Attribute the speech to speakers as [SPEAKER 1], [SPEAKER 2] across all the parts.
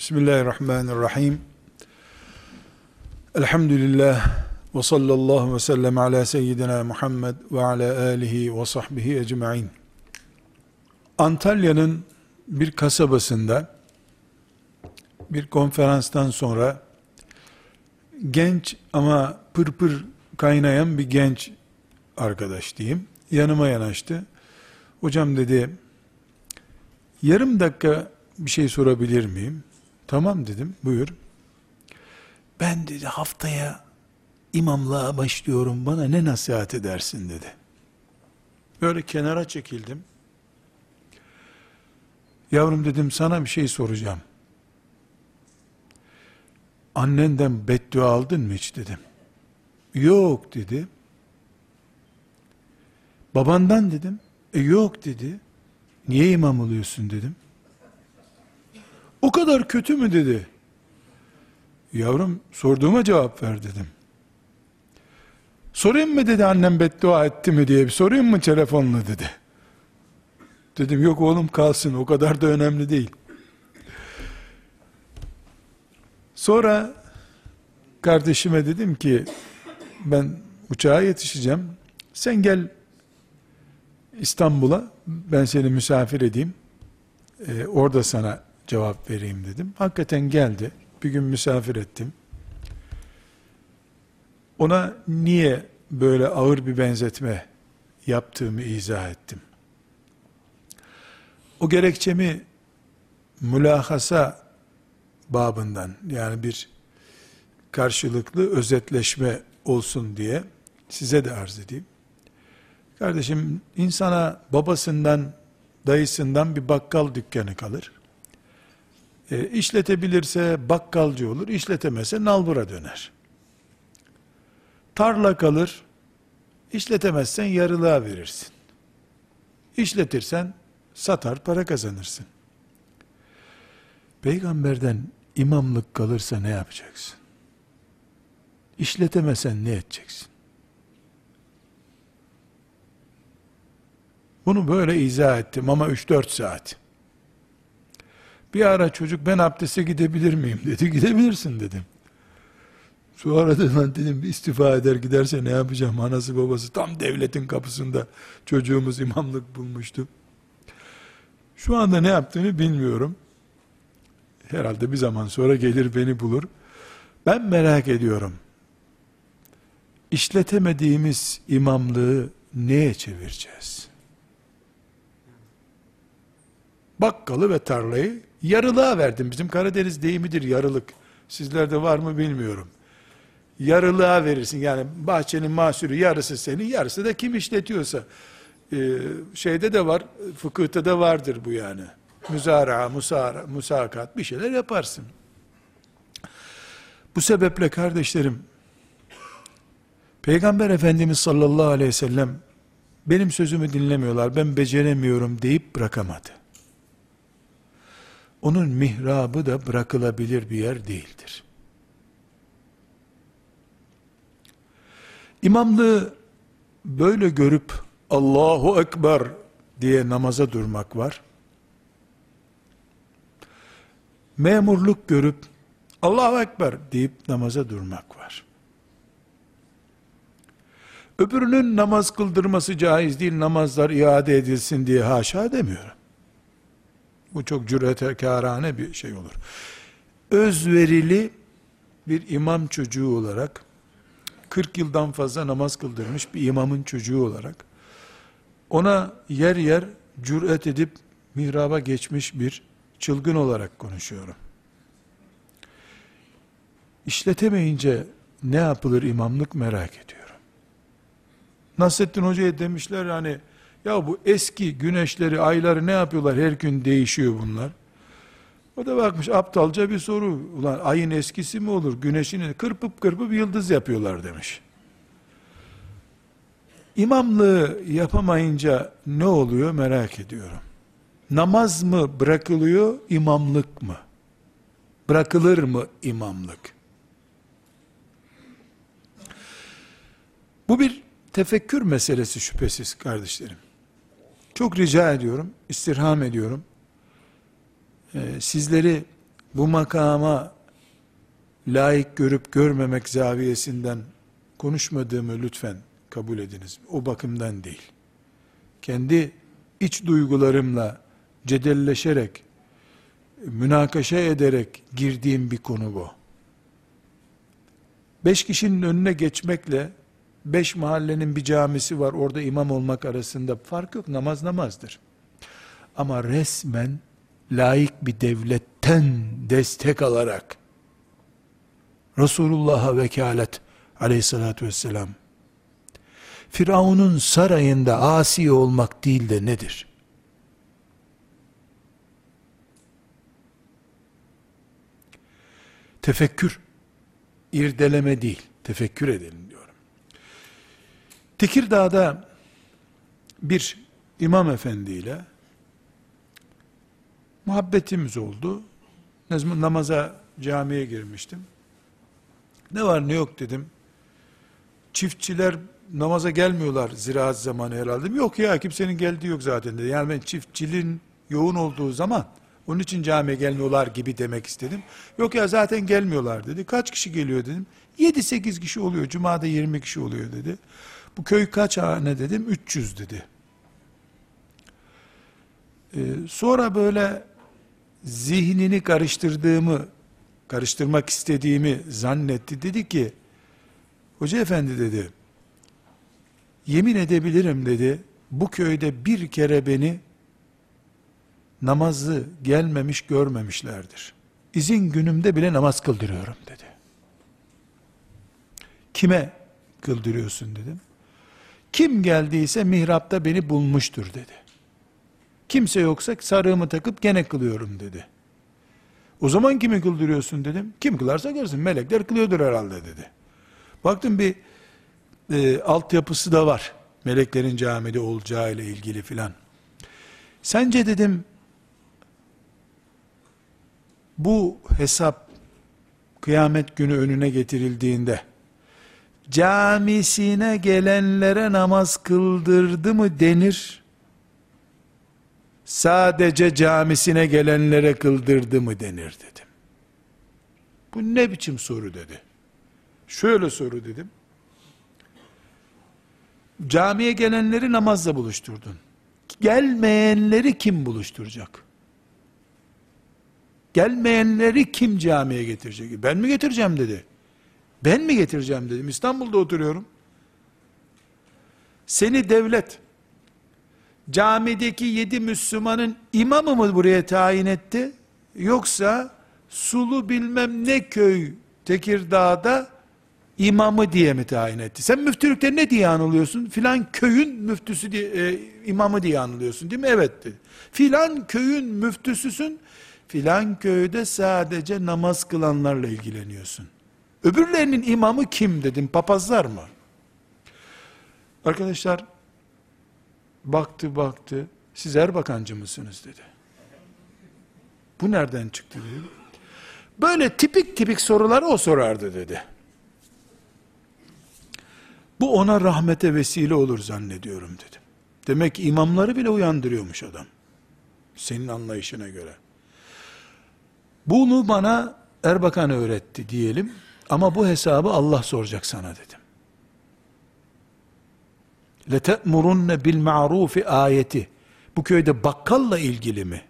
[SPEAKER 1] Bismillahirrahmanirrahim. Elhamdülillah ve sallallahu ve sellem ala seyyidina Muhammed ve ala alihi ve sahbihi ecma'in. Antalya'nın bir kasabasında bir konferanstan sonra genç ama pırpır kaynayan bir genç arkadaş diyeyim. Yanıma yanaştı. Hocam dedi, yarım dakika bir şey sorabilir miyim? Tamam dedim, buyur. Ben dedi haftaya imamlığa başlıyorum, bana ne nasihat edersin dedi. Böyle kenara çekildim. Yavrum dedim sana bir şey soracağım. Annenden beddua aldın mı hiç dedim. Yok dedi. Babandan dedim. E yok dedi. Niye imam oluyorsun dedim. O kadar kötü mü dedi. Yavrum sorduğuma cevap ver dedim. Sorayım mı dedi annem beddua etti mi diye bir sorayım mı telefonla dedi. Dedim yok oğlum kalsın o kadar da önemli değil. Sonra kardeşime dedim ki ben uçağa yetişeceğim. Sen gel İstanbul'a ben seni misafir edeyim. Ee, orada sana cevap vereyim dedim. Hakikaten geldi. Bir gün misafir ettim. Ona niye böyle ağır bir benzetme yaptığımı izah ettim. O gerekçemi mülahasa babından yani bir karşılıklı özetleşme olsun diye size de arz edeyim. Kardeşim insana babasından, dayısından bir bakkal dükkanı kalır. E, işletebilirse bakkalcı olur, işletemezse nalbura döner. Tarla kalır, işletemezsen yarılığa verirsin. İşletirsen satar para kazanırsın. Peygamberden imamlık kalırsa ne yapacaksın? İşletemesen ne edeceksin? Bunu böyle izah ettim ama 3-4 saat. Bir ara çocuk ben abdeste gidebilir miyim dedi. Gidebilirsin dedim. Sonra da ben dedim istifa eder giderse ne yapacağım? Anası babası tam devletin kapısında çocuğumuz imamlık bulmuştu. Şu anda ne yaptığını bilmiyorum. Herhalde bir zaman sonra gelir beni bulur. Ben merak ediyorum. İşletemediğimiz imamlığı neye çevireceğiz? Bakkalı ve tarlayı yarılığa verdim. Bizim Karadeniz deyimidir yarılık. Sizlerde var mı bilmiyorum. Yarılığa verirsin. Yani bahçenin mahsulü yarısı senin, yarısı da kim işletiyorsa. Ee, şeyde de var, fıkıhta da vardır bu yani. Müzara, musara, musakat bir şeyler yaparsın. Bu sebeple kardeşlerim, Peygamber Efendimiz sallallahu aleyhi ve sellem benim sözümü dinlemiyorlar, ben beceremiyorum deyip bırakamadı. Onun mihrabı da bırakılabilir bir yer değildir. İmamlığı böyle görüp Allahu Ekber diye namaza durmak var. Memurluk görüp Allahu Ekber deyip namaza durmak var. Öbürünün namaz kıldırması caiz değil, namazlar iade edilsin diye haşa demiyorum. Bu çok cüretekârane bir şey olur. Özverili bir imam çocuğu olarak, 40 yıldan fazla namaz kıldırmış bir imamın çocuğu olarak, ona yer yer cüret edip mihraba geçmiş bir çılgın olarak konuşuyorum. İşletemeyince ne yapılır imamlık merak ediyorum. Nasrettin Hoca'ya demişler hani ya bu eski güneşleri, ayları ne yapıyorlar? Her gün değişiyor bunlar. O da bakmış aptalca bir soru. Ulan ayın eskisi mi olur? Güneşini kırpıp kırpıp yıldız yapıyorlar demiş. İmamlığı yapamayınca ne oluyor merak ediyorum. Namaz mı bırakılıyor, imamlık mı? Bırakılır mı imamlık? Bu bir tefekkür meselesi şüphesiz kardeşlerim. Çok rica ediyorum, istirham ediyorum. Ee, sizleri bu makama layık görüp görmemek zaviyesinden konuşmadığımı lütfen kabul ediniz. O bakımdan değil. Kendi iç duygularımla cedelleşerek, münakaşa ederek girdiğim bir konu bu. Beş kişinin önüne geçmekle, beş mahallenin bir camisi var, orada imam olmak arasında fark yok, namaz namazdır. Ama resmen layık bir devletten destek alarak, Resulullah'a vekalet aleyhissalatü vesselam, Firavun'un sarayında asi olmak değil de nedir? Tefekkür, irdeleme değil, tefekkür edelim. Tekirdağ'da bir imam efendiyle muhabbetimiz oldu. Namaza camiye girmiştim. Ne var ne yok dedim. Çiftçiler namaza gelmiyorlar ziraat zamanı herhalde. Yok ya kimsenin geldiği yok zaten dedi. Yani ben çiftçiliğin yoğun olduğu zaman onun için camiye gelmiyorlar gibi demek istedim. Yok ya zaten gelmiyorlar dedi. Kaç kişi geliyor dedim. 7-8 kişi oluyor. Cuma'da 20 kişi oluyor dedi. Bu köy kaç hane dedim. 300 dedi. Ee, sonra böyle zihnini karıştırdığımı, karıştırmak istediğimi zannetti. Dedi ki, Hoca efendi dedi, yemin edebilirim dedi, bu köyde bir kere beni namazı gelmemiş görmemişlerdir. İzin günümde bile namaz kıldırıyorum dedi. Kime kıldırıyorsun dedim. Kim geldiyse mihrapta beni bulmuştur dedi. Kimse yoksa sarığımı takıp gene kılıyorum dedi. O zaman kimi kıldırıyorsun dedim. Kim kılarsa kılsın. Melekler kılıyordur herhalde dedi. Baktım bir e, altyapısı da var. Meleklerin camide olacağı ile ilgili filan. Sence dedim bu hesap kıyamet günü önüne getirildiğinde camisine gelenlere namaz kıldırdı mı denir? Sadece camisine gelenlere kıldırdı mı denir dedim. Bu ne biçim soru dedi. Şöyle soru dedim. Camiye gelenleri namazla buluşturdun. Gelmeyenleri kim buluşturacak? Gelmeyenleri kim camiye getirecek? Ben mi getireceğim dedi. Ben mi getireceğim dedim. İstanbul'da oturuyorum. Seni devlet camideki yedi Müslümanın imamı mı buraya tayin etti? Yoksa sulu bilmem ne köy Tekirdağ'da imamı diye mi tayin etti? Sen müftülükte ne diye anılıyorsun? Filan köyün müftüsü diye, e, imamı diye anılıyorsun değil mi? Evet dedi. Filan köyün müftüsüsün, filan köyde sadece namaz kılanlarla ilgileniyorsun. Öbürlerinin imamı kim dedim, papazlar mı? Arkadaşlar, baktı baktı, siz Erbakancı mısınız dedi. Bu nereden çıktı dedi. Böyle tipik tipik soruları o sorardı dedi. Bu ona rahmete vesile olur zannediyorum dedim. Demek ki imamları bile uyandırıyormuş adam. Senin anlayışına göre. Bunu bana Erbakan öğretti diyelim. Ama bu hesabı Allah soracak sana dedim. لَتَأْمُرُنَّ بِالْمَعْرُوفِ ayeti. Bu köyde bakkalla ilgili mi?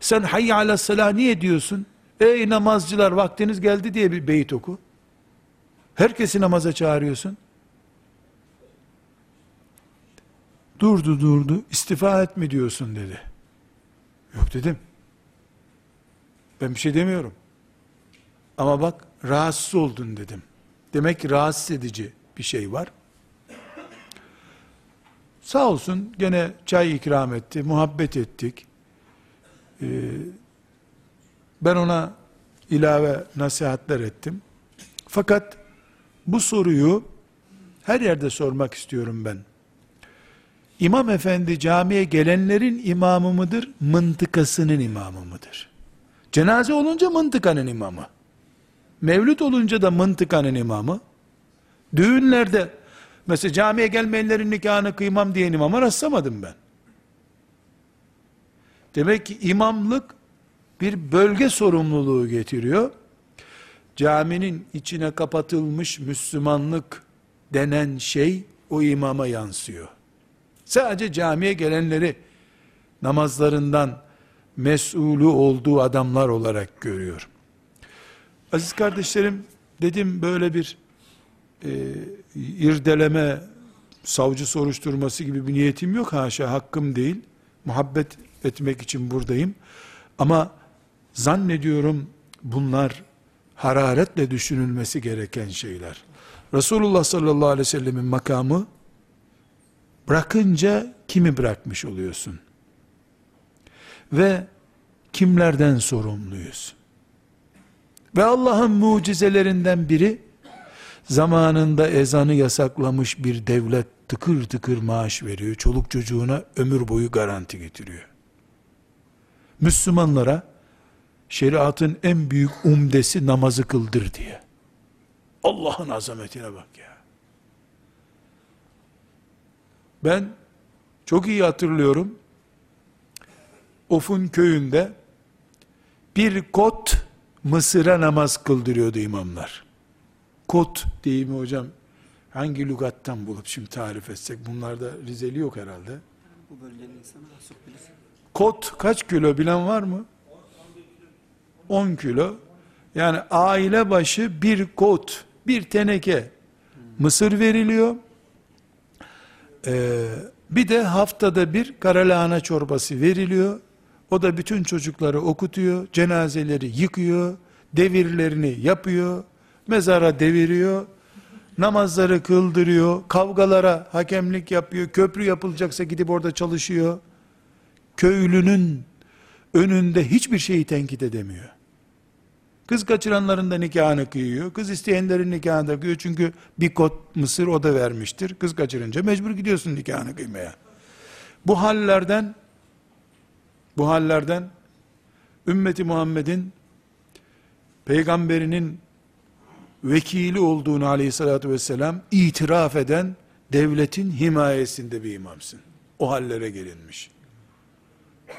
[SPEAKER 1] Sen hayy ala salah niye diyorsun? Ey namazcılar vaktiniz geldi diye bir beyit oku. Herkesi namaza çağırıyorsun. Durdu durdu. İstifa et mi diyorsun dedi. Yok dedim. Ben bir şey demiyorum. Ama bak rahatsız oldun dedim. Demek ki rahatsız edici bir şey var. Sağ olsun gene çay ikram etti, muhabbet ettik. Ee, ben ona ilave nasihatler ettim. Fakat bu soruyu her yerde sormak istiyorum ben. İmam efendi camiye gelenlerin imamı mıdır, mıntıkasının imamı mıdır? Cenaze olunca mıntıkanın imamı. Mevlüt olunca da mıntıkanın imamı. Düğünlerde mesela camiye gelmeyenlerin nikahını kıymam diyen imama rastlamadım ben. Demek ki imamlık bir bölge sorumluluğu getiriyor. Caminin içine kapatılmış Müslümanlık denen şey o imama yansıyor. Sadece camiye gelenleri namazlarından mesulü olduğu adamlar olarak görüyor. Aziz kardeşlerim, dedim böyle bir e, irdeleme, savcı soruşturması gibi bir niyetim yok haşa, hakkım değil. Muhabbet etmek için buradayım. Ama zannediyorum bunlar hararetle düşünülmesi gereken şeyler. Resulullah sallallahu aleyhi ve sellemin makamı bırakınca kimi bırakmış oluyorsun? Ve kimlerden sorumluyuz? Ve Allah'ın mucizelerinden biri zamanında ezanı yasaklamış bir devlet tıkır tıkır maaş veriyor. Çoluk çocuğuna ömür boyu garanti getiriyor. Müslümanlara şeriatın en büyük umdesi namazı kıldır diye. Allah'ın azametine bak ya. Ben çok iyi hatırlıyorum. Of'un köyünde bir kot Mısır'a namaz kıldırıyordu imamlar. Kot deyimi hocam hangi lügattan bulup şimdi tarif etsek bunlarda Rizeli yok herhalde.
[SPEAKER 2] Bu bölgenin insanı.
[SPEAKER 1] Kot kaç kilo bilen var mı? 10 kilo. Yani aile başı bir kot, bir teneke mısır veriliyor. Ee, bir de haftada bir karalahana çorbası veriliyor. O da bütün çocukları okutuyor, cenazeleri yıkıyor, devirlerini yapıyor, mezara deviriyor, namazları kıldırıyor, kavgalara hakemlik yapıyor, köprü yapılacaksa gidip orada çalışıyor. Köylünün önünde hiçbir şeyi tenkit edemiyor. Kız kaçıranların da nikahını kıyıyor. Kız isteyenlerin nikahını da kıyıyor. Çünkü bir kot mısır o da vermiştir. Kız kaçırınca mecbur gidiyorsun nikahını kıymaya. Bu hallerden bu hallerden ümmeti Muhammed'in peygamberinin vekili olduğunu aleyhissalatü vesselam itiraf eden devletin himayesinde bir imamsın. O hallere gelinmiş.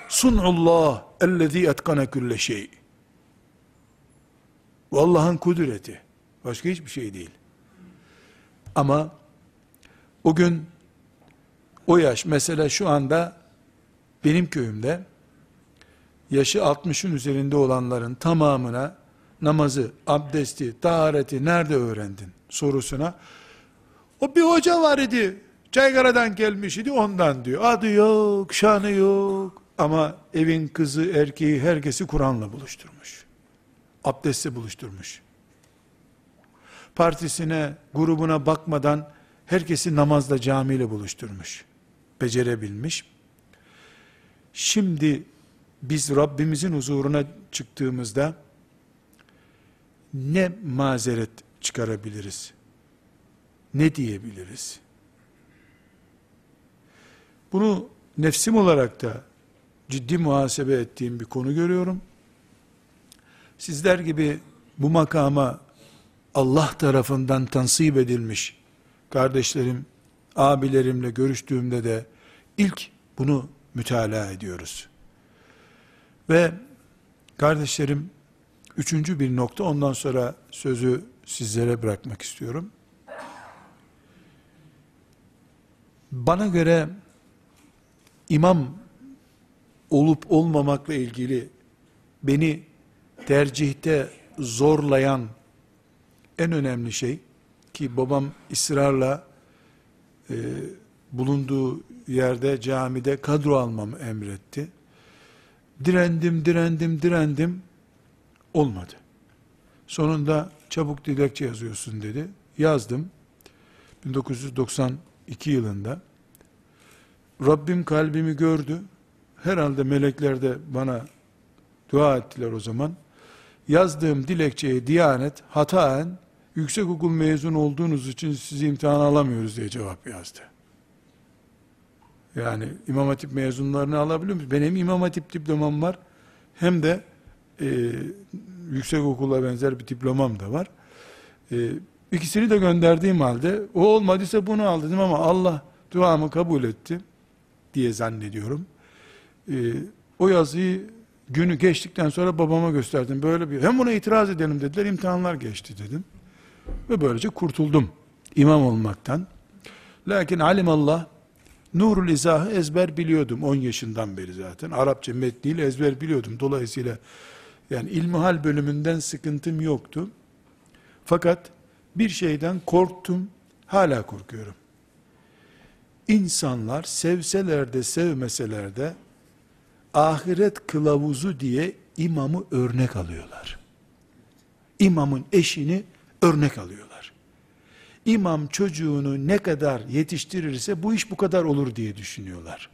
[SPEAKER 1] Sunullah ellezî etkane külle şey. Bu Allah'ın kudreti. Başka hiçbir şey değil. Ama o gün o yaş mesela şu anda benim köyümde yaşı 60'ın üzerinde olanların tamamına namazı, abdesti, tahareti nerede öğrendin sorusuna o bir hoca var idi. Çaykara'dan gelmiş idi ondan diyor. Adı yok, şanı yok. Ama evin kızı, erkeği, herkesi Kur'an'la buluşturmuş. Abdestle buluşturmuş. Partisine, grubuna bakmadan herkesi namazla, camiyle buluşturmuş. Becerebilmiş. Şimdi biz Rabbimizin huzuruna çıktığımızda ne mazeret çıkarabiliriz? Ne diyebiliriz? Bunu nefsim olarak da ciddi muhasebe ettiğim bir konu görüyorum. Sizler gibi bu makama Allah tarafından tansip edilmiş kardeşlerim, abilerimle görüştüğümde de ilk bunu mütalaa ediyoruz. Ve kardeşlerim, üçüncü bir nokta, ondan sonra sözü sizlere bırakmak istiyorum. Bana göre imam olup olmamakla ilgili beni tercihte zorlayan en önemli şey ki babam ısrarla e, bulunduğu yerde camide kadro almamı emretti. Direndim, direndim, direndim. Olmadı. Sonunda çabuk dilekçe yazıyorsun dedi. Yazdım. 1992 yılında. Rabbim kalbimi gördü. Herhalde melekler de bana dua ettiler o zaman. Yazdığım dilekçeye Diyanet hataen yüksek okul mezun olduğunuz için sizi imtihan alamıyoruz diye cevap yazdı. Yani İmam Hatip mezunlarını alabiliyor muyuz? Benim İmam Hatip diplomam var. Hem de e, yüksek okula benzer bir diplomam da var. E, ikisini de gönderdiğim halde o olmadıysa bunu al dedim ama Allah duamı kabul etti diye zannediyorum. E, o yazıyı Günü geçtikten sonra babama gösterdim. Böyle bir hem buna itiraz edelim dediler. imtihanlar geçti dedim. Ve böylece kurtuldum imam olmaktan. Lakin alimallah Nurul İzah'ı ezber biliyordum 10 yaşından beri zaten. Arapça metniyle ezber biliyordum. Dolayısıyla yani ilmihal bölümünden sıkıntım yoktu. Fakat bir şeyden korktum, hala korkuyorum. İnsanlar sevseler de sevmeseler de ahiret kılavuzu diye imamı örnek alıyorlar. İmamın eşini örnek alıyorlar. İmam çocuğunu ne kadar yetiştirirse bu iş bu kadar olur diye düşünüyorlar.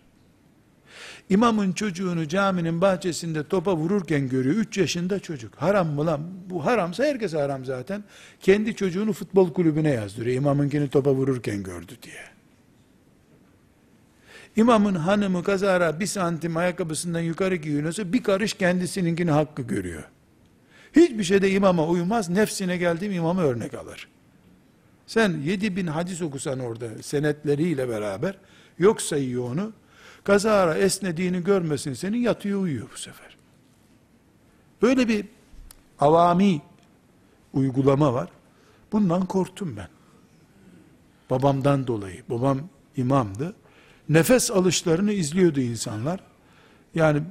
[SPEAKER 1] İmamın çocuğunu caminin bahçesinde topa vururken görüyor. 3 yaşında çocuk. Haram mı lan? Bu haramsa herkese haram zaten. Kendi çocuğunu futbol kulübüne yazdırıyor. İmamınkini topa vururken gördü diye. İmamın hanımı kazara bir santim ayakkabısından yukarı giyiyorsa bir karış kendisininkini hakkı görüyor. Hiçbir şeyde imama uymaz. Nefsine geldiğim imamı örnek alır. Sen 7000 hadis okusan orada senetleriyle beraber yok sayıyor onu. Kazara esnediğini görmesin senin yatıyor uyuyor bu sefer. Böyle bir avami uygulama var. Bundan korktum ben. Babamdan dolayı. Babam imamdı. Nefes alışlarını izliyordu insanlar. Yani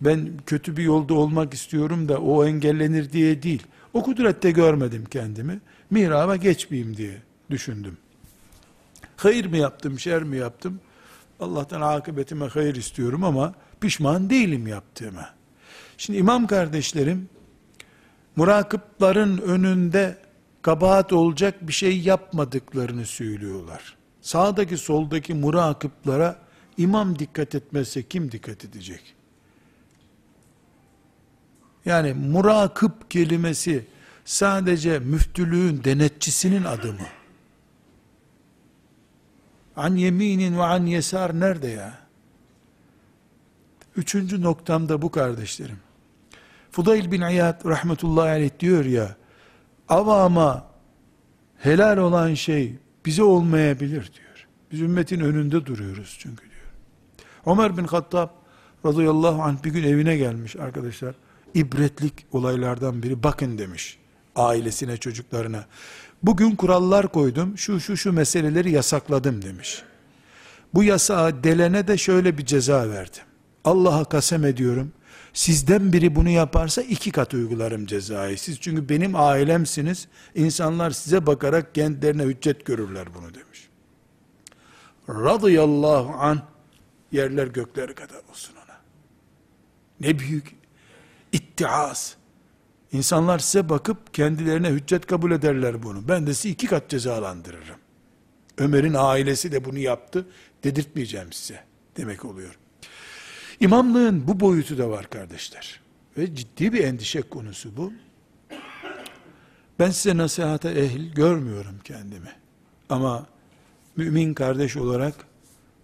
[SPEAKER 1] ben kötü bir yolda olmak istiyorum da o engellenir diye değil. O kudrette görmedim kendimi. Mihraba geçmeyeyim diye düşündüm. Hayır mı yaptım, şer mi yaptım? Allah'tan akıbetime hayır istiyorum ama pişman değilim yaptığıma. Şimdi imam kardeşlerim, murakıpların önünde kabahat olacak bir şey yapmadıklarını söylüyorlar. Sağdaki soldaki murakıplara imam dikkat etmezse kim dikkat edecek? Yani murakıp kelimesi sadece müftülüğün denetçisinin adı mı? An yeminin ve an yesar nerede ya? Üçüncü noktam da bu kardeşlerim. Fudayl bin İyad rahmetullahi aleyh diyor ya, avama helal olan şey bize olmayabilir diyor. Biz ümmetin önünde duruyoruz çünkü diyor. Ömer bin Hattab radıyallahu anh bir gün evine gelmiş arkadaşlar. İbretlik olaylardan biri bakın demiş ailesine çocuklarına. Bugün kurallar koydum şu şu şu meseleleri yasakladım demiş. Bu yasağı delene de şöyle bir ceza verdim. Allah'a kasem ediyorum. Sizden biri bunu yaparsa iki kat uygularım cezayı. Siz çünkü benim ailemsiniz. İnsanlar size bakarak kendilerine hüccet görürler bunu demiş. Radıyallahu an yerler gökler kadar olsun ona. Ne büyük ittiaz. İnsanlar size bakıp kendilerine hüccet kabul ederler bunu. Ben de sizi iki kat cezalandırırım. Ömer'in ailesi de bunu yaptı. Dedirtmeyeceğim size demek oluyor. İmamlığın bu boyutu da var kardeşler. Ve ciddi bir endişe konusu bu. Ben size nasihata ehil görmüyorum kendimi. Ama mümin kardeş olarak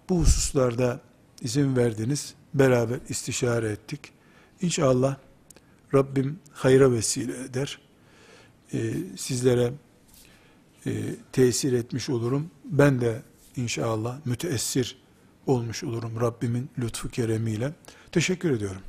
[SPEAKER 1] bu hususlarda izin verdiniz. Beraber istişare ettik. İnşallah Rabbim hayra vesile eder. Ee, sizlere e, tesir etmiş olurum. Ben de inşallah müteessir olmuş olurum Rabbimin lütfu keremiyle. Teşekkür ediyorum.